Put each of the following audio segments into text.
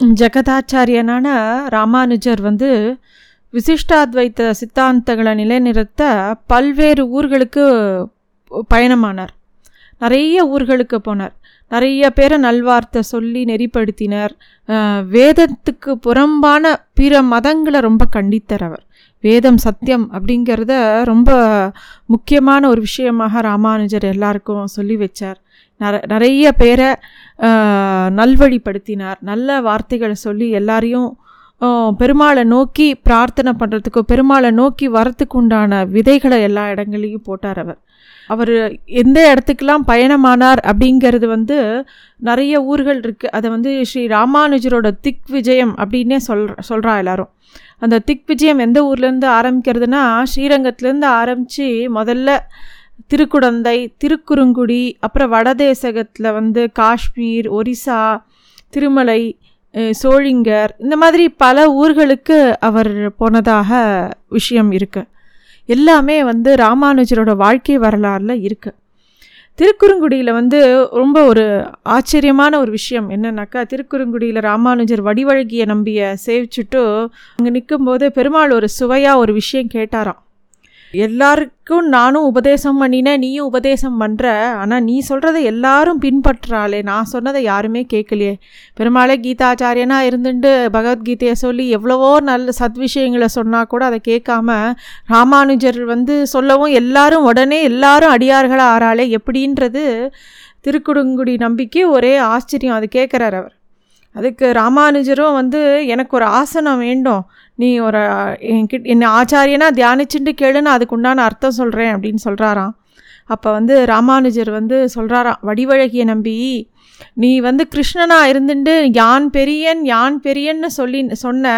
ஜெகதாச்சாரியனான ராமானுஜர் வந்து விசிஷ்டாத்வைத்த சித்தாந்தங்களை நிலைநிறுத்த பல்வேறு ஊர்களுக்கு பயணமானார். நிறைய ஊர்களுக்கு போனார். நிறைய பேரை நல்வார்த்தை சொல்லி நெறிப்படுத்தினார். வேதத்துக்கு புறம்பான பிற மதங்களை ரொம்ப கண்டித்தார் அவர். வேதம் சத்தியம் அப்படிங்கிறத ரொம்ப முக்கியமான ஒரு விஷயமாக ராமானுஜர் எல்லாருக்கும் சொல்லி வச்சார். நற- நிறைய பேரை நல்வழிப்படுத்தினார். நல்ல வார்த்தைகளை சொல்லி எல்லாரையும் பெருமாளை நோக்கி பிரார்த்தனை பண்ணுறதுக்கோ பெருமாளை நோக்கி வரத்துக்கு உண்டான விதைகளை எல்லா இடங்களையும் போட்டார் அவர். அவர் எந்த இடத்துக்கெல்லாம் பயணமானார் அப்படிங்கிறது வந்து நிறைய ஊர்கள் இருக்குது அதை வந்து ஸ்ரீ ராமானுஜரோட திக் விஜயம் அப்படின்னே சொல் சொல்கிறா எல்லாரும். அந்த திக் விஜயம் எந்த ஊர்லேருந்து ஆரம்பிக்கிறதுனா ஸ்ரீரங்கத்துலேருந்து ஆரம்பித்து முதல்ல திருக்குடந்தை திருக்குறுங்குடி அப்புறம் வடதேசகத்தில் வந்து காஷ்மீர் ஒரிசா திருமலை சோழிங்கர் இந்த மாதிரி பல ஊர்களுக்கு அவர் போனதாக விஷயம் இருக்கு. எல்லாமே வந்து ராமானுஜரோட வாழ்க்கை வரலாறில் இருக்குது திருக்குறுங்குடியில் வந்து ரொம்ப ஒரு ஆச்சரியமான ஒரு விஷயம் என்னன்னாக்கா திருக்குறுங்குடியில் ராமானுஜர் வடிவழகிய நம்பிய சேவிச்சுட்டு அங்கே நிற்கும்போது பெருமாள் ஒரு சுவையாக ஒரு விஷயம் கேட்டாராம். எல்லாருக்கும் நானும் உபதேசம் பண்ணினேன் நீயும் உபதேசம் பண்ணுற ஆனால் நீ சொல்கிறத எல்லாரும் பின்பற்றாளே. நான் சொன்னதை யாருமே கேட்கலையே. பெருமாளே கீதாச்சாரியனாக இருந்துட்டு பகவத்கீதையை சொல்லி எவ்வளவோ நல்ல சத்விஷயங்களை சொன்னால் கூட அதை கேட்காம ராமானுஜர் வந்து சொல்லவும் எல்லாரும் உடனே எல்லாரும் அடியார்களாக ஆறாளே? எப்படின்றது திருக்குடுங்குடி நம்பிக்கை ஒரே ஆச்சரியம். அது கேட்குறார் அவர். அதுக்கு ராமானுஜரும் வந்து எனக்கு ஒரு ஆசனம் வேண்டும். நீ ஒரு என்கிட்ட என்னை ஆச்சாரியனாக தியானிச்சுட்டு கேளுன்னு அதுக்கு உண்டான அர்த்தம் சொல்கிறேன் அப்படின்னு சொல்கிறாராம் அப்போ வந்து ராமானுஜர் வந்து சொல்கிறாராம் வடிவழகிய நம்பி நீ வந்து கிருஷ்ணனா இருந்துட்டு யான் பெரியன் யான் பெரியன்னு சொல்லி சொன்ன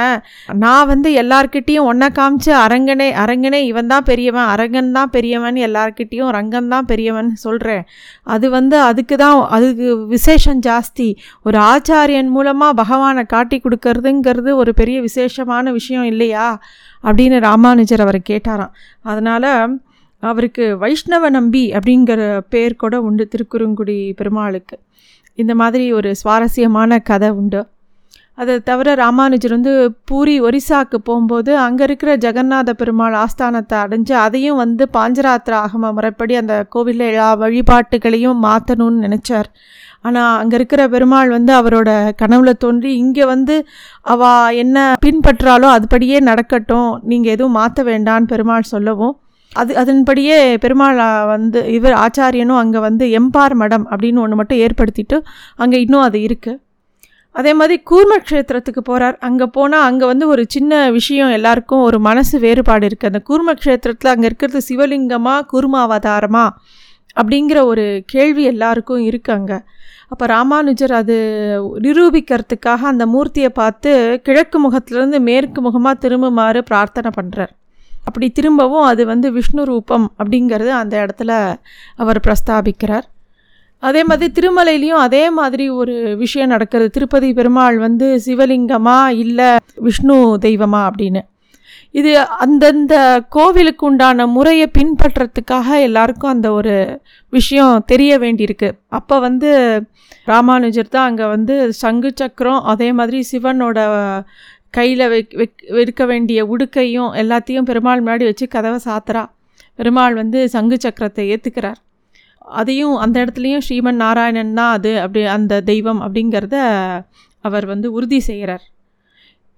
நான் வந்து எல்லார்கிட்டேயும் ஒன்றை காமிச்சு அரங்கனே அரங்கனே இவன் தான் பெரியவன் அரங்கன் தான் பெரியவன் எல்லார்கிட்டேயும் ரங்கன் தான் பெரியவன் சொல்கிறேன் அது வந்து அதுக்கு தான் அதுக்கு விசேஷம் ஜாஸ்தி. ஒரு ஆச்சாரியன் மூலமாக பகவானை காட்டி கொடுக்கறதுங்கிறது ஒரு பெரிய விசேஷமான விஷயம் இல்லையா? அப்படின்னு ராமானுஜர் அவரை கேட்டாராம். அதனால் அவருக்கு வைஷ்ணவ நம்பி அப்படிங்கிற பேர் கூட உண்டு திருக்குறுங்குடி பெருமாளுக்கு. இந்த மாதிரி ஒரு சுவாரஸ்யமான கதை உண்டு. அதை தவிர ராமானுஜர் வந்து பூரி ஒரிசாக்கு போகும்போது அங்கே இருக்கிற ஜெகநாத பெருமாள் ஆஸ்தானத்தை அடைஞ்சு அதையும் வந்து பாஞ்சராத்திர ஆகம முறைப்படி அந்த கோவிலில் எல்லா வழிபாட்டுகளையும் மாற்றணும்னு நினச்சார். ஆனால் அங்கே இருக்கிற பெருமாள் வந்து அவரோட கனவுல தோன்றி இங்கே வந்து அவள் என்ன பின்பற்றாலோ அதுபடியே நடக்கட்டும் நீங்கள் எதுவும் மாற்ற வேண்டான்னு பெருமாள் சொல்லவும் அது அதன்படியே பெருமாள் வந்து இவர் ஆச்சாரியனும் அங்கே வந்து எம்பார் மடம் அப்படின்னு ஒன்று மட்டும் ஏற்படுத்திட்டு அங்கே இன்னும் அது இருக்குது அதே மாதிரி கூர்ம க்ஷேத்திரத்துக்கு போகிறார் அங்கே போனால் அங்கே வந்து ஒரு சின்ன விஷயம் எல்லாருக்கும் ஒரு மனசு வேறுபாடு இருக்குது அந்த கூர்ம க்ஷேத்திரத்தில் அங்கே இருக்கிறது சிவலிங்கமா கூர்மாவதாரமா அப்படிங்கிற ஒரு கேள்வி எல்லாருக்கும் இருக்காங்க அங்கே. அப்போ ராமானுஜர் அது நிரூபிக்கிறதுக்காக அந்த மூர்த்தியை பார்த்து கிழக்கு முகத்திலேருந்து மேற்கு முகமாக திரும்புமாறு பிரார்த்தனை பண்ணுறார் அப்படி திரும்பவும் அது வந்து விஷ்ணு ரூபம் அப்படிங்கிறது அந்த இடத்துல அவர் பிரஸ்தாபிக்கிறார். அதே மாதிரி திருமலையிலையும் அதே மாதிரி ஒரு விஷயம் நடக்கிறது. திருப்பதி பெருமாள் வந்து சிவலிங்கமா இல்லை விஷ்ணு தெய்வமா அப்படின்னு. இது அந்தந்த கோவிலுக்கு உண்டான முறையை பின்பற்றத்துக்காக எல்லாருக்கும் அந்த ஒரு விஷயம் தெரிய வேண்டியிருக்கு. அப்போ வந்து ராமானுஜர் தான் அங்கே வந்து சங்கு சக்கரம் அதே மாதிரி சிவனோட கையில் வைக் வேண்டிய உடுக்கையும் எல்லாத்தையும் பெருமாள் முன்னாடி வச்சு கதவை சாத்துறா. பெருமாள் வந்து சங்கு சக்கரத்தை ஏற்றுக்கிறார் அதையும் அந்த இடத்துலையும் ஸ்ரீமன் நாராயணன் தான் அது அப்படி அந்த தெய்வம் அப்படிங்கிறத அவர் வந்து உறுதி செய்கிறார்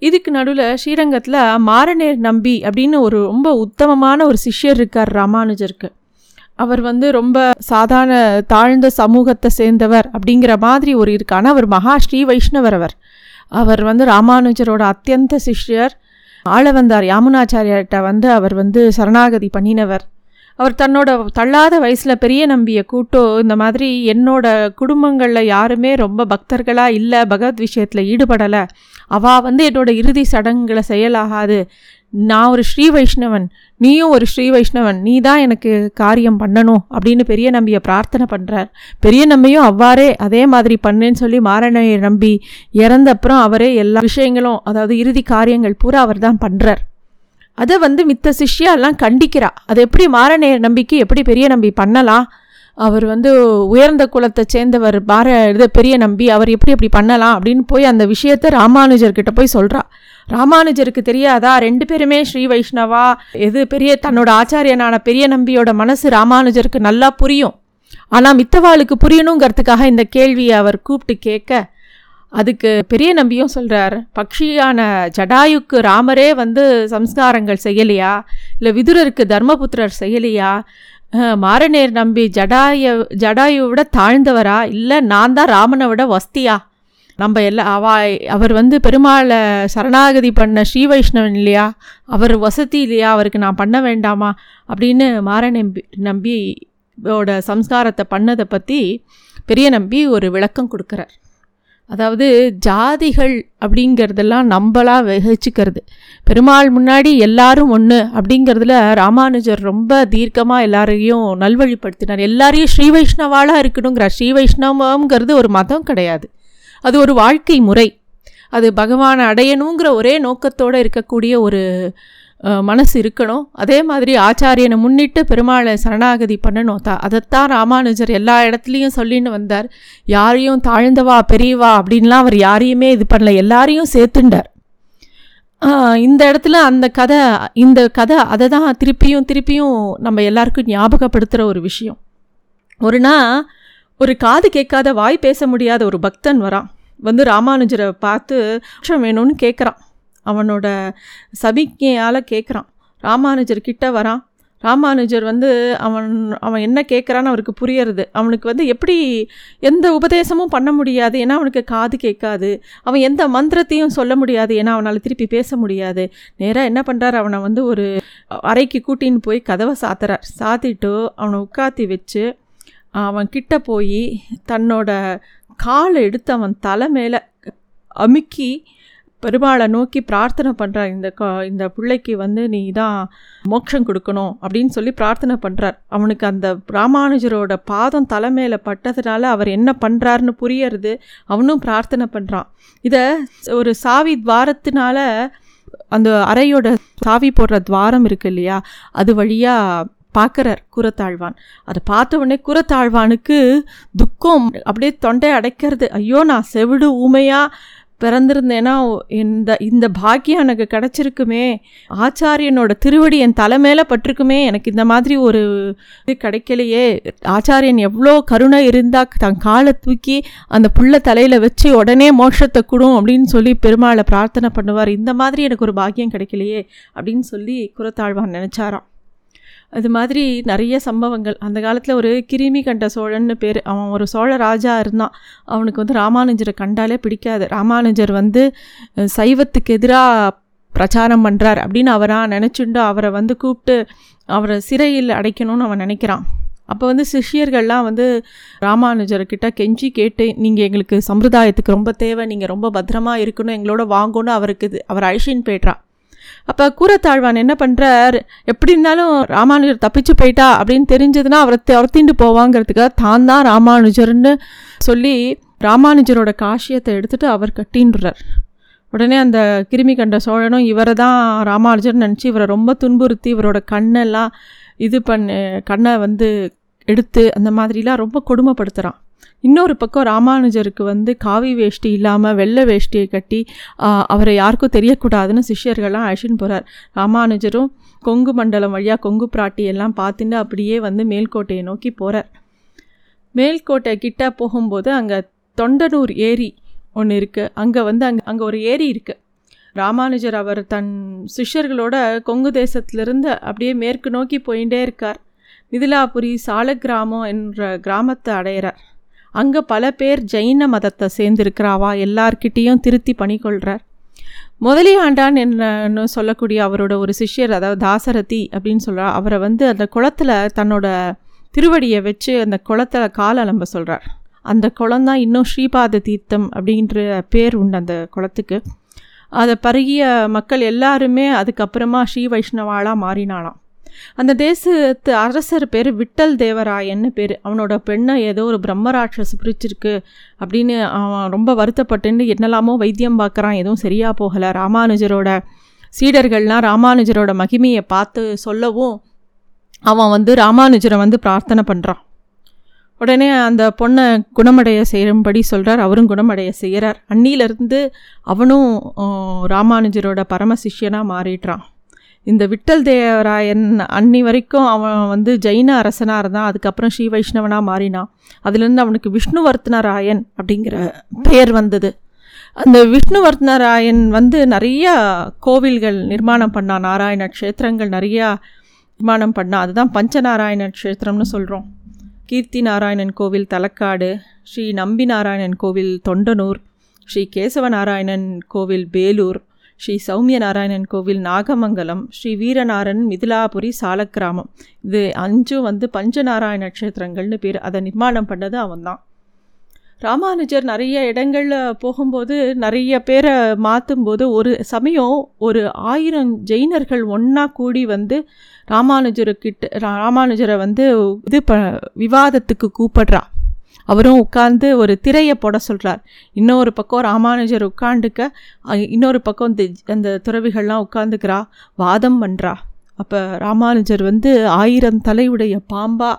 இதுக்கு நடுவில் ஸ்ரீரங்கத்தில் மாரநேர் நம்பி அப்படின்னு ஒரு ரொம்ப உத்தமமான ஒரு சிஷ்யர் இருக்கார் ராமானுஜருக்கு. அவர் வந்து ரொம்ப சாதாரண தாழ்ந்த சமூகத்தை சேர்ந்தவர் அப்படிங்கிற மாதிரி ஒரு இருக்கு ஆனால் அவர் மகா ஸ்ரீ வைஷ்ணவர் அவர். அவர் வந்து ராமானுஜரோட அத்தியந்த சிஷ்யர். ஆள வந்தார் யாமுனாச்சாரியார்கிட்ட வந்து அவர் வந்து சரணாகதி பண்ணினவர். அவர் தன்னோட தள்ளாத வயசில் பெரிய நம்பியை கூட்டோ இந்த மாதிரி என்னோட குடும்பங்களில் யாருமே ரொம்ப பக்தர்களாக இல்லை பகவத் விஷயத்தில் ஈடுபடலை. அவள் வந்து என்னோட இறுதி சடங்குகளை செயலாகாது. நான் ஒரு ஸ்ரீ வைஷ்ணவன் நீயும் ஒரு ஸ்ரீ வைஷ்ணவன் நீ தான் எனக்கு காரியம் பண்ணணும் அப்படின்னு பெரிய நம்பியை பிரார்த்தனை பண்ணுறார் பெரிய நம்பியும் அவ்வாறே அதே மாதிரி பண்ணுன்னு சொல்லி மாரணையை நம்பி இறந்த அப்புறம் அவரே எல்லா விஷயங்களும் அதாவது இறுதி காரியங்கள் பூரா அவர் தான் பண்ணுறார் அதை வந்து மித்த சிஷ்யா எல்லாம் கண்டிக்கிறா. அது எப்படி மாரணையர் நம்பிக்கை எப்படி பெரிய நம்பி பண்ணலாம்? அவர் வந்து உயர்ந்த குலத்தை சேர்ந்தவர் பார இது பெரிய நம்பி அவர் எப்படி எப்படி பண்ணலாம் அப்படின்னு போய் அந்த விஷயத்தை ராமானுஜர்கிட்ட போய் சொல்கிறா ராமானுஜருக்கு தெரியாதா? ரெண்டு பேருமே ஸ்ரீ வைஷ்ணவா? எது பெரிய தன்னோட ஆச்சாரியனான பெரிய நம்பியோட மனசு ராமானுஜருக்கு நல்லா புரியும். ஆனால் மித்தவாளுக்கு புரியணுங்கிறதுக்காக இந்த கேள்வியை அவர் கூப்பிட்டு கேட்க அதுக்கு பெரிய நம்பியும் சொல்கிறார் பக்ஷியான ஜடாயுக்கு ராமரே வந்து சம்ஸ்காரங்கள் செய்யலையா? இல்லை விதுரருக்கு தர்மபுத்திரர் செய்யலையா? மாரநேர் நம்பி ஜடாய ஜடாயுவை விட தாழ்ந்தவரா? இல்லை நான் தான் ராமனை விட வஸ்தியா? நம்ம எல்லா அவ அவர் வந்து பெருமாளை சரணாகதி பண்ண ஸ்ரீ வைஷ்ணவன் இல்லையா? அவர் வசதி இல்லையா? அவருக்கு நான் பண்ண வேண்டாமா? அப்படின்னு மார நம்பி நம்பியோட சம்ஸ்காரத்தை பண்ணதை பற்றி பெரிய நம்பி ஒரு விளக்கம் கொடுக்குறார். அதாவது ஜாதிகள் அப்படிங்கிறதெல்லாம் நம்மளாக வகிச்சிக்கிறது. பெருமாள் முன்னாடி எல்லாரும் ஒன்று அப்படிங்கிறதுல ராமானுஜர் ரொம்ப தீர்க்கமாக எல்லாரையும் நல்வழிப்படுத்தினார். எல்லாரையும் ஸ்ரீ வைஷ்ணவாலாக இருக்கணுங்கிறார் ஸ்ரீ வைஷ்ணவங்கிறது ஒரு மதம் கிடையாது. அது ஒரு வாழ்க்கை முறை. அது பகவானை அடையணுங்கிற ஒரே நோக்கத்தோடு இருக்கக்கூடிய ஒரு மனசு இருக்கணும். அதே மாதிரி ஆச்சாரியனை முன்னிட்டு பெருமாளை சரணாகதி பண்ணணும். தா அதைத்தான் ராமானுஜர் எல்லா இடத்துலையும் சொல்லின்னு வந்தார். யாரையும் தாழ்ந்தவா பெரியவா அப்படின்லாம் அவர் யாரையுமே இது பண்ணல. எல்லாரையும் சேர்த்துண்டார். இந்த இடத்துல அந்த கதை இந்த கதை அதை தான் திருப்பியும் திருப்பியும் நம்ம எல்லாருக்கும் ஞாபகப்படுத்துகிற ஒரு விஷயம். ஒரு நாள் ஒரு காது கேட்காத வாய் பேச முடியாத ஒரு பக்தன் வரான். வந்து ராமானுஜரை பார்த்து வேணும்னு கேட்குறான். அவனோட சபிக்கையால் கேட்குறான். ராமானுஜர் கிட்ட வரான். ராமானுஜர் வந்து அவன் அவன் என்ன கேட்குறான்னு அவருக்கு புரியறது. அவனுக்கு வந்து எப்படி எந்த உபதேசமும் பண்ண முடியாது. ஏன்னா அவனுக்கு காது கேட்காது. அவன் எந்த மந்திரத்தையும் சொல்ல முடியாது. ஏன்னா அவனால் திருப்பி பேச முடியாது. நேராக என்ன பண்ணுறார் அவனை வந்து ஒரு அறைக்கு கூட்டின்னு போய் கதவை சாத்துறார். சாத்திட்டு அவனை உட்காத்தி வச்சு அவன் கிட்ட போய் தன்னோட காலை எடுத்து அவன் தலை மேலே அமுக்கி பெருமாளை நோக்கி பிரார்த்தனை பண்ணுறார் இந்த க இந்த பிள்ளைக்கு வந்து நீ தான் மோட்சம் கொடுக்கணும் அப்படின்னு சொல்லி பிரார்த்தனை பண்ணுறார் அவனுக்கு அந்த ராமானுஜரோட பாதம் தலைமையில் பட்டதுனால அவர் என்ன பண்ணுறாருன்னு புரியறது அவனும் பிரார்த்தனை பண்ணுறான் இதை ஒரு சாவி துவாரத்தினால அந்த அறையோட சாவி போடுற துவாரம் இருக்கு இல்லையா அது வழியாக பார்க்குறார் குரத்தாழ்வான். அதை பார்த்த உடனே குரத்தாழ்வானுக்கு துக்கம். அப்படியே தொண்டை அடைக்கிறது. ஐயோ நான் செவிடு ஊமையாக பிறந்திருந்தேன்னா இந்த இந்த பாக்கியம் எனக்கு கிடச்சிருக்குமே. ஆச்சாரியனோட திருவடி என் தலை மேலே பட்டிருக்குமே. எனக்கு இந்த மாதிரி ஒரு இது கிடைக்கலையே. ஆச்சாரியன் எவ்வளோ கருணை இருந்தால் தன் காலை தூக்கி அந்த புள்ள தலையில் வச்சு உடனே மோஷத்தை கொடும் அப்படின்னு சொல்லி பெருமாளை பிரார்த்தனை பண்ணுவார். இந்த மாதிரி எனக்கு ஒரு பாக்கியம் கிடைக்கலையே அப்படின்னு சொல்லி குரத்தாழ்வான் நினச்சாராம். அது மாதிரி நிறைய சம்பவங்கள். அந்த காலத்தில் ஒரு கிருமி கண்ட சோழன்னு பேர். அவன் ஒரு சோழ ராஜா இருந்தான். அவனுக்கு வந்து ராமானுஜரை கண்டாலே பிடிக்காது. ராமானுஜர் வந்து சைவத்துக்கு எதிராக பிரச்சாரம் பண்ணுறார் அப்படின்னு அவராக நினச்சுண்டு அவரை வந்து கூப்பிட்டு அவரை சிறையில் அடைக்கணும்னு அவன் நினைக்கிறான். அப்போ வந்து சிஷியர்கள்லாம் வந்து ராமானுஜர்கிட்ட கெஞ்சி கேட்டு நீங்கள் எங்களுக்கு சம்பிரதாயத்துக்கு ரொம்ப தேவை. நீங்கள் ரொம்ப பத்திரமா இருக்கணும். எங்களோட வாங்கணும் அவருக்கு அவர் அழிச்சின்னு போய்ட்றான். அப்போ கூரத்தாழ்வான் என்ன பண்ணுறார் எப்படி இருந்தாலும் ராமானுஜர் தப்பிச்சு போயிட்டா அப்படின்னு தெரிஞ்சதுன்னா அவரை துரத்திண்டு போவாங்கிறதுக்காக தான் தான் ராமானுஜர்னு சொல்லி ராமானுஜரோட காஷியத்தை எடுத்துகிட்டு அவர் கட்டின்றார். உடனே அந்த கிருமி கண்ட சோழனும் இவரை தான் ராமானுஜர் நினச்சி இவரை ரொம்ப துன்புறுத்தி இவரோட கண்ணெல்லாம் இது பண்ணு கண்ணை வந்து எடுத்து அந்த மாதிரிலாம் ரொம்ப கொடுமைப்படுத்துகிறான் இன்னொரு பக்கம் ராமானுஜருக்கு வந்து காவி வேஷ்டி இல்லாமல் வெள்ளை வேஷ்டியை கட்டி அவரை யாருக்கும் தெரியக்கூடாதுன்னு சிஷ்யர்கள்லாம் அழிச்சின்னு போகிறார் ராமானுஜரும் கொங்கு மண்டலம் வழியாக கொங்கு பிராட்டி எல்லாம் பார்த்துட்டு அப்படியே வந்து மேல்கோட்டையை நோக்கி போகிறார் மேல்கோட்டை கிட்ட போகும்போது அங்கே தொண்டனூர் ஏரி ஒன்று இருக்குது அங்கே வந்து அங்கே அங்கே ஒரு ஏரி இருக்குது ராமானுஜர் அவர் தன் சிஷ்யர்களோட கொங்கு தேசத்திலிருந்து அப்படியே மேற்கு நோக்கி போயிட்டே இருக்கார். மிதிலாபுரி சாலக்கிராமம் என்ற கிராமத்தை அடையிறார். அங்கே பல பேர் ஜெயின மதத்தை சேர்ந்திருக்கிறாவா? எல்லார்கிட்டேயும் திருத்தி பண்ணிக்கொள்கிறார் முதலியாண்டான் என்னன்னு சொல்லக்கூடிய அவரோட ஒரு சிஷ்யர் அதாவது தாசரதி அப்படின்னு சொல்கிறார் அவரை வந்து அந்த குளத்தில் தன்னோட திருவடியை வச்சு அந்த குளத்தில் கால் அலம்ப சொல்கிறார் அந்த குளம் தான் இன்னும் ஸ்ரீபாத தீர்த்தம் அப்படின்ற பேர் உண்டு அந்த குளத்துக்கு. அதை பருகிய மக்கள் எல்லாருமே அதுக்கப்புறமா ஸ்ரீ வைஷ்ணவாலாக மாறினாலாம் அந்த தேசத்து அரசர் பேர் விட்டல் தேவராயன்னு பேர். அவனோட பெண்ணை ஏதோ ஒரு பிரம்மராட்சஸ் பிரிச்சிருக்கு அப்படின்னு அவன் ரொம்ப வருத்தப்பட்டுன்னு என்னெல்லாமோ வைத்தியம் பார்க்குறான் எதுவும் சரியாக போகலை. ராமானுஜரோட சீடர்கள்லாம் ராமானுஜரோட மகிமையை பார்த்து சொல்லவும் அவன் வந்து ராமானுஜரை வந்து பிரார்த்தனை பண்ணுறான் உடனே அந்த பொண்ணை குணமடைய செய்யும்படி சொல்கிறார் அவரும் குணமடைய செய்கிறார் அன்னியிலேருந்து அவனும் ராமானுஜரோட பரம சிஷ்யனாக மாறிடுறான். இந்த விட்டல் தேவராயன் அன்னி வரைக்கும் அவன் வந்து ஜெயின அரசனாக இருந்தான் அதுக்கப்புறம் ஸ்ரீ வைஷ்ணவனாக மாறினான் அதுலேருந்து அவனுக்கு விஷ்ணுவர்த்தனராயன் அப்படிங்கிற பெயர் வந்தது. அந்த விஷ்ணுவர்த்தனராயன் வந்து நிறையா கோவில்கள் நிர்மாணம் பண்ணான். நாராயண க்ஷேத்திரங்கள் நிறையா நிர்மாணம் பண்ணான். அதுதான் பஞ்சநாராயண க்ஷேத்திரம்னு சொல்கிறோம் கீர்த்தி நாராயணன் கோவில் தலக்காடு ஸ்ரீ நம்பி நாராயணன் கோவில் தொண்டனூர் ஸ்ரீ கேசவ நாராயணன் கோவில் பேலூர் ஸ்ரீ சௌமிய நாராயணன் கோவில் நாகமங்கலம் ஸ்ரீ வீரநாரன் மிதிலாபுரி சாலக்கிராமம். இது அஞ்சும் வந்து பஞ்சநாராயண நட்சத்திரங்கள்னு பேர். அதை நிர்மாணம் பண்ணது அவன்தான். ராமானுஜர் நிறைய இடங்களில் போகும்போது நிறைய பேரை மாற்றும்போது ஒரு சமயம் ஒரு ஆயிரம் ஜெயினர்கள் ஒன்றா கூடி வந்து ராமானுஜருக்கிட்ட ராமானுஜரை வந்து இது ப விவாதத்துக்கு கூப்பிடுறா. அவரும் உட்காந்து ஒரு திரையை போட சொல்கிறார் இன்னொரு பக்கம் ராமானுஜர் உட்காந்துக்க இன்னொரு பக்கம் இந்த அந்த துறவிகள்லாம் உட்காந்துக்கிறா வாதம் பண்ணுறா அப்போ ராமானுஜர் வந்து ஆயிரம் தலையுடைய பாம்பா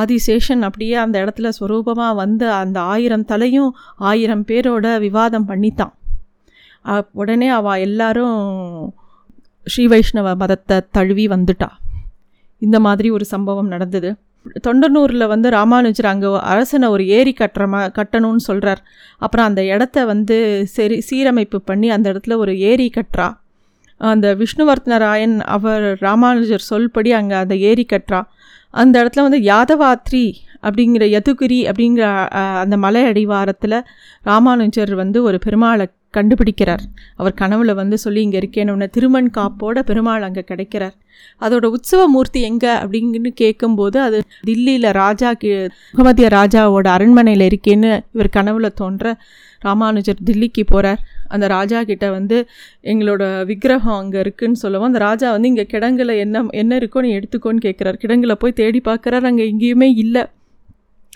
ஆதிசேஷன் அப்படியே அந்த இடத்துல ஸ்வரூபமாக வந்து அந்த ஆயிரம் தலையும் ஆயிரம் பேரோட விவாதம் பண்ணித்தான். உடனே அவள் எல்லாரும் ஸ்ரீ வைஷ்ணவ மதத்தை தழுவி வந்துட்டா. இந்த மாதிரி ஒரு சம்பவம் நடந்தது. தொண்டனூரில் வந்து ராமானுஜர் அங்கே அரசனை ஒரு ஏரி கட்டுற மா கட்டணும்னு சொல்கிறார் அப்புறம் அந்த இடத்த வந்து சரி சீரமைப்பு பண்ணி அந்த இடத்துல ஒரு ஏரி கட்டுறா. அந்த விஷ்ணுவர்த்தனராயன் அவர் ராமானுஜர் சொல்படி அங்கே அந்த ஏரி கட்டுறா. அந்த இடத்துல வந்து யாதவாத்ரி அப்படிங்கிற யதுகிரி அப்படிங்கிற அந்த மலை அடிவாரத்தில் ராமானுஜர் வந்து ஒரு பெருமாளை கண்டுபிடிக்கிறார். அவர் கனவுல வந்து சொல்லி இங்கே இருக்கேன்னு திருமண் காப்போட பெருமாள் அங்கே கிடைக்கிறார். அதோட உற்சவ மூர்த்தி எங்கே அப்படின்னு கேட்கும்போது அது தில்லியில் ராஜா முகமதிய ராஜாவோட அரண்மனையில் இருக்கேன்னு இவர் கனவுல தோன்ற ராமானுஜர் தில்லிக்கு போகிறார் அந்த ராஜா கிட்ட வந்து எங்களோட விக்கிரகம் அங்கே இருக்குன்னு சொல்லவும் அந்த ராஜா வந்து இங்கே கிடங்குல என்ன என்ன இருக்கோ நீ எடுத்துக்கோன்னு கேட்குறாரு கிடங்குல போய் தேடி பார்க்குறாரு அங்கே எங்கேயுமே இல்லை.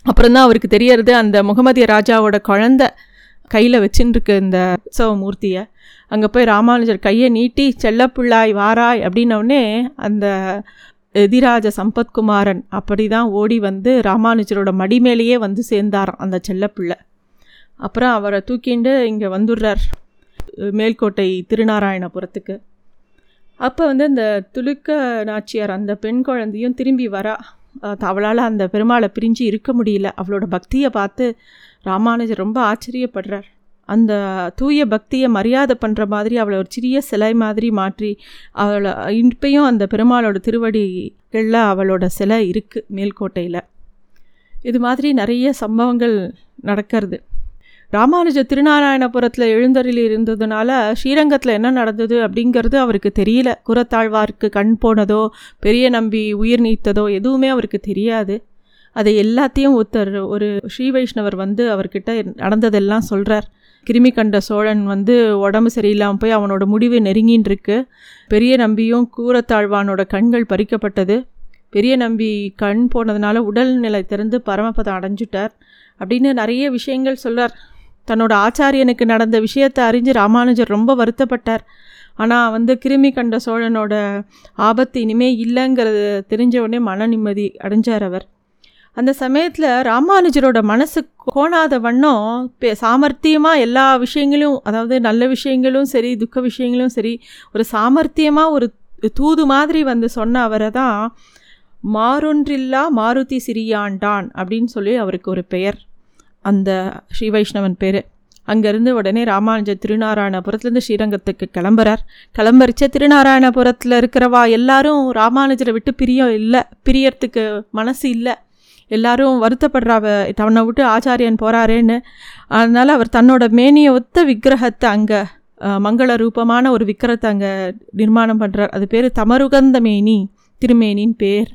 அப்புறம் தான் அவருக்கு தெரியறது அந்த முகமதிய ராஜாவோட குழந்த கையில் வச்சுருக்கு இந்த உற்சவ மூர்த்தியை அங்கே போய் ராமானுஜர் கையை நீட்டி செல்லப்பிள்ளாய் வாராய் அப்படின்னோடனே அந்த எதிராஜ சம்பத்குமாரன் அப்படி தான் ஓடி வந்து ராமானுஜரோட மடி மேலேயே வந்து சேர்ந்தாராம் அந்த செல்லப்பிள்ளை. அப்புறம் அவரை தூக்கிண்டு இங்கே வந்துடுறார் மேல்கோட்டை திருநாராயணபுரத்துக்கு. அப்போ வந்து இந்த துலுக்க நாச்சியார் அந்த பெண் குழந்தையும் திரும்பி வரா. அவளால் அந்த பெருமாளை பிரிஞ்சு இருக்க முடியல. அவளோட பக்தியை பார்த்து ராமானுஜர் ரொம்ப ஆச்சரியப்படுறார். அந்த தூய பக்தியை மரியாதை பண்ணுற மாதிரி அவளை ஒரு சிறிய சிலை மாதிரி மாற்றி அவளை இப்பையும் அந்த பெருமாளோட திருவடிகளில் அவளோட சிலை இருக்குது மேல்கோட்டையில். இது மாதிரி நிறைய சம்பவங்கள் நடக்கிறது. ராமானுஜ திருநாராயணபுரத்தில் எழுந்தரில் இருந்ததுனால ஸ்ரீரங்கத்தில் என்ன நடந்தது அப்படிங்கிறது அவருக்கு தெரியல. குரத்தாழ்வார்க்கு கண் போனதோ பெரிய நம்பி உயிர் நீத்ததோ எதுவுமே அவருக்கு தெரியாது. அதை எல்லாத்தையும் ஒருத்தர் ஒரு ஸ்ரீ வைஷ்ணவர் வந்து அவர்கிட்ட நடந்ததெல்லாம் சொல்கிறார் கிருமி கண்ட சோழன் வந்து உடம்பு சரியில்லாமல் போய் அவனோட முடிவு நெருங்கின்னு இருக்கு பெரிய நம்பியும் கூரத்தாழ்வானோட கண்கள் பறிக்கப்பட்டது. பெரிய நம்பி கண் போனதுனால உடல்நிலை திறந்து பரமபதம் அடைஞ்சிட்டார். அப்படின்னு நிறைய விஷயங்கள் சொல்கிறார் தன்னோட ஆச்சாரியனுக்கு நடந்த விஷயத்தை அறிஞ்சு ராமானுஜர் ரொம்ப வருத்தப்பட்டார். ஆனால் வந்து கிருமி கண்ட சோழனோட ஆபத்து இனிமே இல்லைங்கிறது தெரிஞ்ச உடனே மன நிம்மதி அடைஞ்சார் அவர். அந்த சமயத்தில் ராமானுஜரோட மனசு கோணாத வண்ணம் சாமர்த்தியமாக எல்லா விஷயங்களும் அதாவது நல்ல விஷயங்களும் சரி துக்க விஷயங்களும் சரி ஒரு சாமர்த்தியமாக ஒரு தூது மாதிரி வந்து சொன்ன அவரை தான் மாறொன்றில்லா மாருதி சிறியாண்டான் அப்படின்னு சொல்லி அவருக்கு ஒரு பெயர். அந்த ஸ்ரீ வைஷ்ணவன் பேர். அங்கேருந்து உடனே ராமானுஜர் திருநாராயணபுரத்துலேருந்து ஸ்ரீரங்கத்துக்கு கிளம்புறார். கிளம்பரிச்ச திருநாராயணபுரத்தில் இருக்கிறவா எல்லாரும் ராமானுஜரை விட்டு பிரியம் இல்லை பிரியறதுக்கு மனசு இல்லை. எல்லாரும் வருத்தப்படுறாவ தன்னை விட்டு ஆச்சாரியன் போகிறாரேன்னு அதனால் அவர் தன்னோட மேனியை ஒத்த விக்கிரகத்தை அங்கே மங்கள ரூபமான ஒரு விக்கிரத்தை அங்கே நிர்மாணம் பண்ணுறார் அது பேர் தமருகந்த மேனி திருமேனின் பேர்.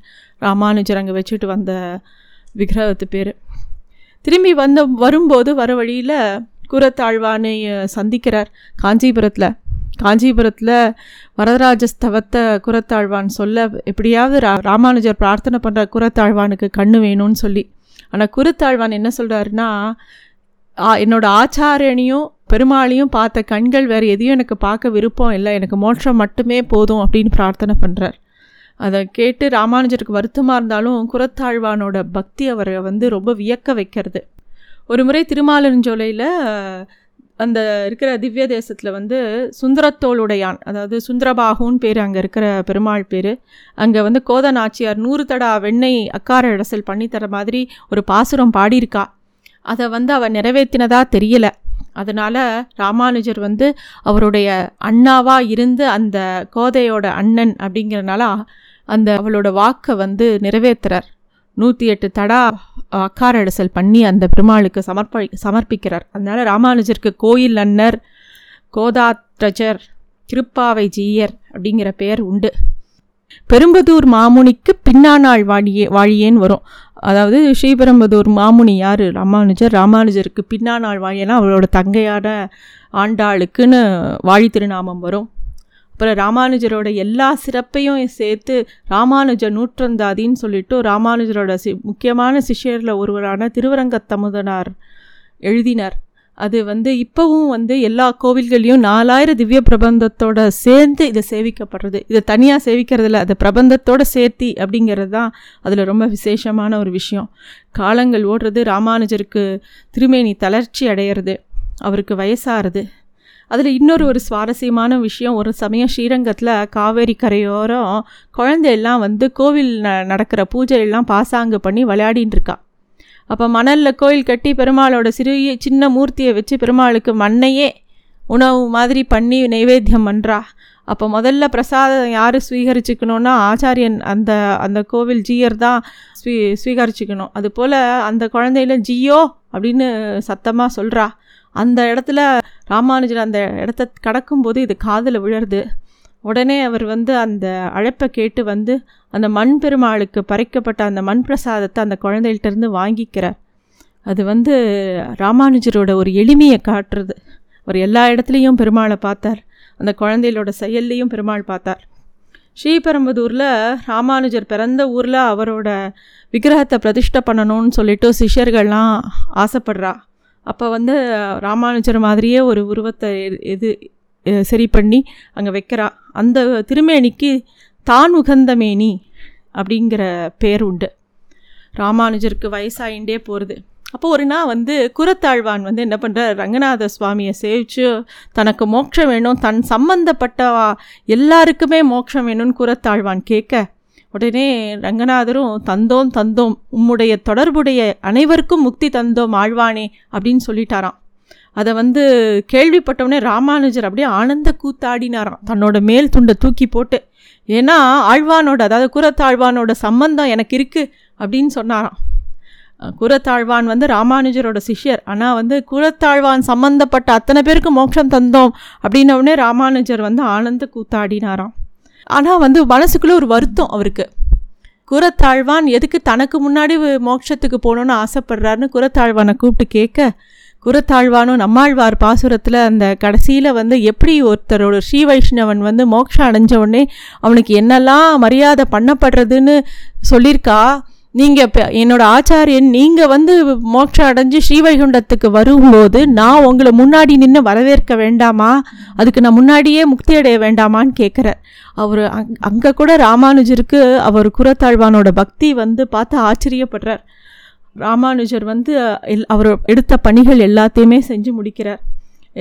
ராமானுஜர் அங்கே வச்சுட்டு வந்த விக்கிரகத்து பேர். திரும்பி வந்த வரும்போது வர வழியில் குரத்தாழ்வானை சந்திக்கிறார். காஞ்சிபுரத்தில். காஞ்சிபுரத்தில் வரதராஜஸ்தவத்தை குரத்தாழ்வான் சொல்ல எப்படியாவது ரா ராமானுஜர் பிரார்த்தனை பண்ணுற குரத்தாழ்வானுக்கு கண்ணு வேணும்னு சொல்லி. ஆனால் குரத்தாழ்வான் என்ன சொல்கிறாருன்னா என்னோட ஆச்சாரியனையும் பெருமாளையும் பார்த்த கண்கள் வேறு எதையும் எனக்கு பார்க்க விருப்பம் இல்லை. எனக்கு மோட்சம் மட்டுமே போதும் அப்படின்னு பிரார்த்தனை பண்ணுறார் அதை கேட்டு ராமானுஜருக்கு வருத்தமாக இருந்தாலும் குரத்தாழ்வானோட பக்தி அவரை வந்து ரொம்ப வியக்க வைக்கிறது. ஒரு முறை திருமாலிருஞ்சோலையில் அந்த இருக்கிற திவ்ய தேசத்தில் வந்து சுந்தரத்தோளுடையான் அதாவது சுந்தரபாகுன்னு பேர் அங்கே இருக்கிற பெருமாள் பேர். அங்கே வந்து கோத நாச்சியார் நூறு தடா வெண்ணெய் அக்கார இடசல் பண்ணித்தர மாதிரி ஒரு பாசுரம் பாடியிருக்கா. அதை வந்து அவள் நிறைவேற்றினதா தெரியலை. அதனால் ராமானுஜர் வந்து அவருடைய அண்ணாவாக இருந்து அந்த கோதையோட அண்ணன் அப்படிங்கிறனால அந்த அவளோட வாக்கை வந்து நிறைவேற்றுறார் நூற்றி எட்டு தடா அக்கார இடசல் பண்ணி அந்த பெருமாளுக்கு சமர்ப்ப சமர்ப்பிக்கிறார். அதனால் ராமானுஜருக்கு கோயில் அன்னர் கோதாத்ரஜர் திருப்பாவை ஜீயர் அப்படிங்கிற பெயர் உண்டு. பெரும்பதூர் மாமுனிக்கு பின்னாநாள் வாழியே வாழியேன்னு வரும். அதாவது ஸ்ரீபெரும்பதூர் மாமுனி யார்? ராமானுஜர். ராமானுஜருக்கு பின்னாநாள் வாழியனா அவளோட தங்கையான ஆண்டாளுக்குன்னு வாழி திருநாமம் வரும். அப்புறம் ராமானுஜரோட எல்லா சிறப்பையும் சேர்த்து ராமானுஜ நூற்றந்தாதின்னு சொல்லிட்டு ராமானுஜரோட சி முக்கியமான சிஷ்யரில் ஒருவரான திருவரங்கத்தமுதனார் எழுதினார். அது வந்து இப்போவும் வந்து எல்லா கோவில்கள்லையும் நாலாயிரம் திவ்ய பிரபந்தத்தோட சேர்ந்து இதை சேவிக்கப்படுறது. இதை தனியாக சேவிக்கிறதில்ல அதை பிரபந்தத்தோட சேர்த்தி அப்படிங்கிறது தான் அதில் ரொம்ப விசேஷமான ஒரு விஷயம். காலங்கள் ஓடுறது ராமானுஜருக்கு திருமேனி தளர்ச்சி அடையிறது அவருக்கு வயசாகிறது அதில் இன்னொரு ஒரு சுவாரஸ்யமான விஷயம் ஒரு சமயம் ஸ்ரீரங்கத்தில் காவேரி கரையோரம் குழந்தையெல்லாம் வந்து கோவில் ந நடக்கிற பூஜையெல்லாம் பாசாங்கு பண்ணி விளையாடின்னு இருக்கா. அப்போ மணலில் கோயில் கட்டி பெருமாளோட சிறிய சின்ன மூர்த்தியை வச்சு பெருமாளுக்கு மண்ணையே உணவு மாதிரி பண்ணி நைவேத்தியம் பண்ணுறா அப்போ முதல்ல பிரசாதம் யார் ஸ்வீகரிச்சுக்கணுன்னா ஆச்சாரியன் அந்த அந்த கோவில் ஜீயர் தான் ஸ்வீ ஸ்வீகரிச்சுக்கணும் அதுபோல் அந்த குழந்தையில ஜியோ அப்படின்னு சத்தமாக சொல்கிறா அந்த இடத்துல ராமானுஜர் அந்த இடத்த கடக்கும்போது இது காதில் விழருது உடனே அவர் வந்து அந்த அழைப்பை கேட்டு வந்து அந்த மண் பெருமாளுக்கு பறிக்கப்பட்ட அந்த மண் பிரசாதத்தை அந்த குழந்தைகிட்டேருந்து வாங்கிக்கிறார். அது வந்து ராமானுஜரோட ஒரு எளிமையை காட்டுறது. அவர் எல்லா இடத்துலையும் பெருமாளை பார்த்தார். அந்த குழந்தைகளோட செயல்லையும் பெருமாள் பார்த்தார். ஸ்ரீபெரும்புதூரில் ராமானுஜர் பிறந்த ஊரில் அவரோட விக்கிரகத்தை பிரதிஷ்டை பண்ணணும்னு சொல்லிட்டு சிஷ்யர்கள்லாம் ஆசைப்படுறா. அப்போ வந்து ராமானுஜர் மாதிரியே ஒரு உருவத்தை எது சரி பண்ணி அங்கே வைக்கிறா. அந்த திருமேனிக்கு தான் உகந்தமேனி அப்படிங்கிற பேர் உண்டு. ராமானுஜருக்கு வயசாயிண்டே போகிறது அப்போ ஒரு நாள் வந்து குரத்தாழ்வான் வந்து என்ன பண்ணுற ரங்கநாத சுவாமியை சேவிச்சு தனக்கு மோட்சம் வேணும் தன் சம்பந்தப்பட்ட எல்லாருக்குமே மோட்சம் வேணும்னு குரத்தாழ்வான் கேட்க உடனே ரங்கநாதரும் தந்தோம் தந்தோம் உம்முடைய தொடர்புடைய அனைவருக்கும் முக்தி தந்தோம் ஆழ்வானே அப்படின்னு சொல்லிட்டாராம். அதை வந்து கேள்விப்பட்டவுடனே ராமானுஜர் அப்படியே ஆனந்த கூத்தாடினாராம் தன்னோட மேல் துண்டை தூக்கி போட்டு. ஏன்னா ஆழ்வானோட அதாவது குரத்தாழ்வானோட சம்பந்தம் எனக்கு இருக்குது அப்படின்னு சொன்னாராம். குரத்தாழ்வான் வந்து ராமானுஜரோட சிஷ்யர். ஆனால் வந்து குரத்தாழ்வான் சம்மந்தப்பட்ட அத்தனை பேருக்கு மோட்சம் தந்தோம் அப்படின்னவுடனே ராமானுஜர் வந்து ஆனந்த கூத்தாடினாராம். ஆனால் வந்து மனசுக்குள்ளே ஒரு வருத்தம் அவருக்கு. குரத்தாழ்வான் எதுக்கு தனக்கு முன்னாடி மோட்சத்துக்கு போகணுன்னு ஆசைப்படுறாருன்னு குரத்தாழ்வானை கூப்பிட்டு கேட்க குரத்தாழ்வானும் நம்மாழ்வார் பாசுரத்தில் அந்த கடைசியில் வந்து எப்படி ஒருத்தரோட ஸ்ரீ வைஷ்ணவன் வந்து மோட்சம் அடைஞ்ச உடனே அவனுக்கு என்னெல்லாம் மரியாதை பண்ணப்படுறதுன்னு சொல்லியிருக்கா? நீங்கள் இப்போ என்னோடய ஆச்சாரியன் நீங்கள் வந்து மோட்சம் அடைஞ்சு ஸ்ரீவைகுண்டத்துக்கு வரும்போது நான் உங்களை முன்னாடி நின்று வரவேற்க வேண்டாமா? அதுக்கு நான் முன்னாடியே முக்தி அடைய வேண்டாமான்னு கேட்குறார் அவர் அங் அங்கே கூட ராமானுஜருக்கு அவர் குரத்தாழ்வானோட பக்தி வந்து பார்த்து ஆச்சரியப்படுறார். ராமானுஜர் வந்து எல் அவர் எடுத்த பணிகள் எல்லாத்தையுமே செஞ்சு முடிக்கிறார்.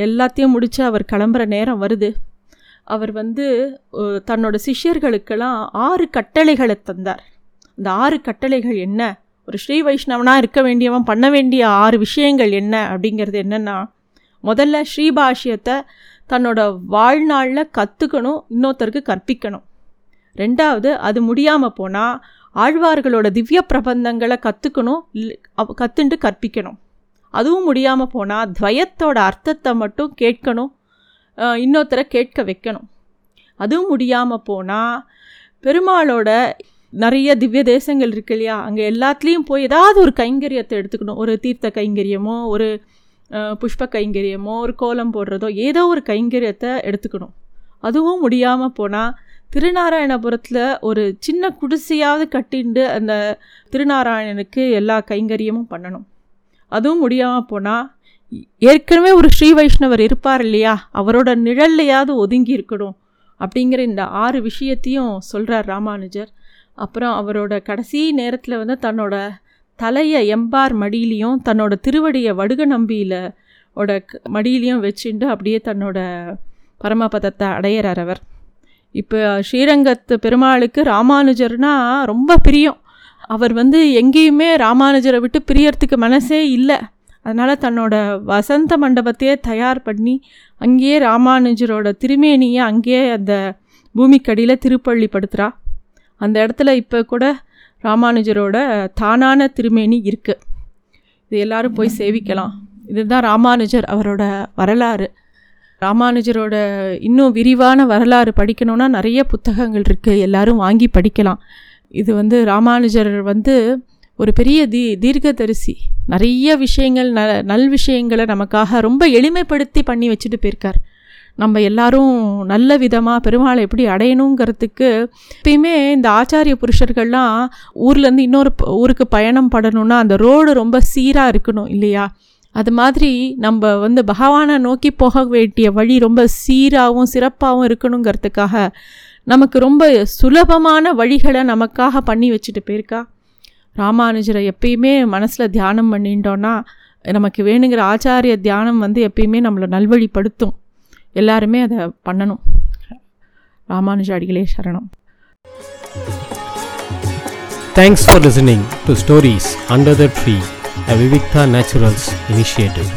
எல்லாத்தையும் முடித்து அவர் கிளம்புற நேரம் வருது. அவர் வந்து தன்னோட சிஷ்யர்களுக்கெல்லாம் ஆறு கட்டளைகளை தந்தார். அந்த ஆறு கட்டளைகள் என்ன? ஒரு ஸ்ரீ வைஷ்ணவனாக இருக்க வேண்டியவன் பண்ண வேண்டிய ஆறு விஷயங்கள் என்ன அப்படிங்கிறது என்னென்னா முதல்ல ஸ்ரீபாஷ்யத்தை தன்னோட வாழ்நாளில் கற்றுக்கணும் இன்னொருத்தருக்கு கற்பிக்கணும். ரெண்டாவது அது முடியாமல் போனால் ஆழ்வார்களோட திவ்ய பிரபந்தங்களை கற்றுக்கணும் கற்றுண்டு கற்பிக்கணும். அதுவும் முடியாமல் போனால் துவயத்தோட அர்த்தத்தை மட்டும் கேட்கணும் இன்னொருத்தரை கேட்க வைக்கணும். அதுவும் முடியாமல் போனால் பெருமாளோட நிறைய திவ்ய தேசங்கள் இருக்கு இல்லையா? அங்கே எல்லாத்துலேயும் போய் ஏதாவது ஒரு கைங்கரியத்தை எடுத்துக்கணும். ஒரு தீர்த்த கைங்கரியமோ ஒரு புஷ்ப கைங்கரியமோ ஒரு கோலம் போடுறதோ ஏதோ ஒரு கைங்கரியத்தை எடுத்துக்கணும். அதுவும் முடியாமல் போனால் திருநாராயணபுரத்தில் ஒரு சின்ன குடிசையாவது கட்டிண்டு அந்த திருநாராயணனுக்கு எல்லா கைங்கரியமும் பண்ணணும். அதுவும் முடியாமல் போனால் ஏற்கனவே ஒரு ஸ்ரீ வைஷ்ணவர் இருப்பார் இல்லையா? அவரோட நிழல்லையாவது ஒதுங்கி இருக்கணும். அப்படிங்கிற இந்த ஆறு விஷயத்தையும் சொல்கிறார் ராமானுஜர். அப்புறம் அவரோட கடைசி நேரத்தில் வந்து தன்னோட தலையை எம்பார் மடியிலையும் தன்னோட திருவடியை வடுக நம்பியில் ஓட மடியிலையும் வச்சுட்டு அப்படியே தன்னோட பரமபதத்தை அடையிறார் அவர். இப்போ ஸ்ரீரங்கத்து பெருமாளுக்கு ராமானுஜர்னா ரொம்ப பிரியம். அவர் வந்து எங்கேயுமே ராமானுஜரை விட்டு பிரியறதுக்கு மனசே இல்லை. அதனால் தன்னோட வசந்த மண்டபத்தையே தயார் பண்ணி அங்கேயே ராமானுஜரோட திருமேனியை அங்கேயே அந்த பூமிக்கடியில் திருப்பள்ளி படுத்துகிறா அந்த இடத்துல இப்போ கூட ராமானுஜரோட தானான திருமேனி இருக்குது இது எல்லாரும் போய் சேவிக்கலாம். இதுதான் ராமானுஜர் அவரோட வரலாறு. ராமானுஜரோட இன்னும் விரிவான வரலாறு படிக்கணுன்னா நிறைய புத்தகங்கள் இருக்குது எல்லாரும் வாங்கி படிக்கலாம். இது வந்து ராமானுஜர் வந்து ஒரு பெரிய தீ தீர்க்கதரிசி. நிறைய விஷயங்கள் ந நல் விஷயங்களை நமக்காக ரொம்ப எளிமைப்படுத்தி பண்ணி வச்சுட்டு போயிருக்கார். நம்ம எல்லாரும் நல்ல விதமாக பெருமாளை எப்படி அடையணுங்கிறதுக்கு எப்பயுமே இந்த ஆச்சாரிய புருஷர்கள்லாம் ஊர்லேருந்து இன்னொரு ஊருக்கு பயணம் படணும்னா அந்த ரோடு ரொம்ப சீராக இருக்கணும் இல்லையா? அது மாதிரி நம்ம வந்து பகவானை நோக்கி போக வேண்டிய வழி ரொம்ப சீராகவும் சிறப்பாகவும் இருக்கணுங்கிறதுக்காக நமக்கு ரொம்ப சுலபமான வழிகளை நமக்காக பண்ணி வச்சுட்டு போயிருக்கா? ராமானுஜரை எப்பயுமே மனசில் தியானம் பண்ணிட்டோன்னா நமக்கு வேணுங்கிற ஆச்சாரிய தியானம் வந்து எப்பயுமே நம்மளை நல்வழிப்படுத்தும். எல்லாருமே அதை பண்ணணும் ராமானுஜ அடிகளே சரணம் thanks for listening to stories under the tree a Vivikta naturals initiative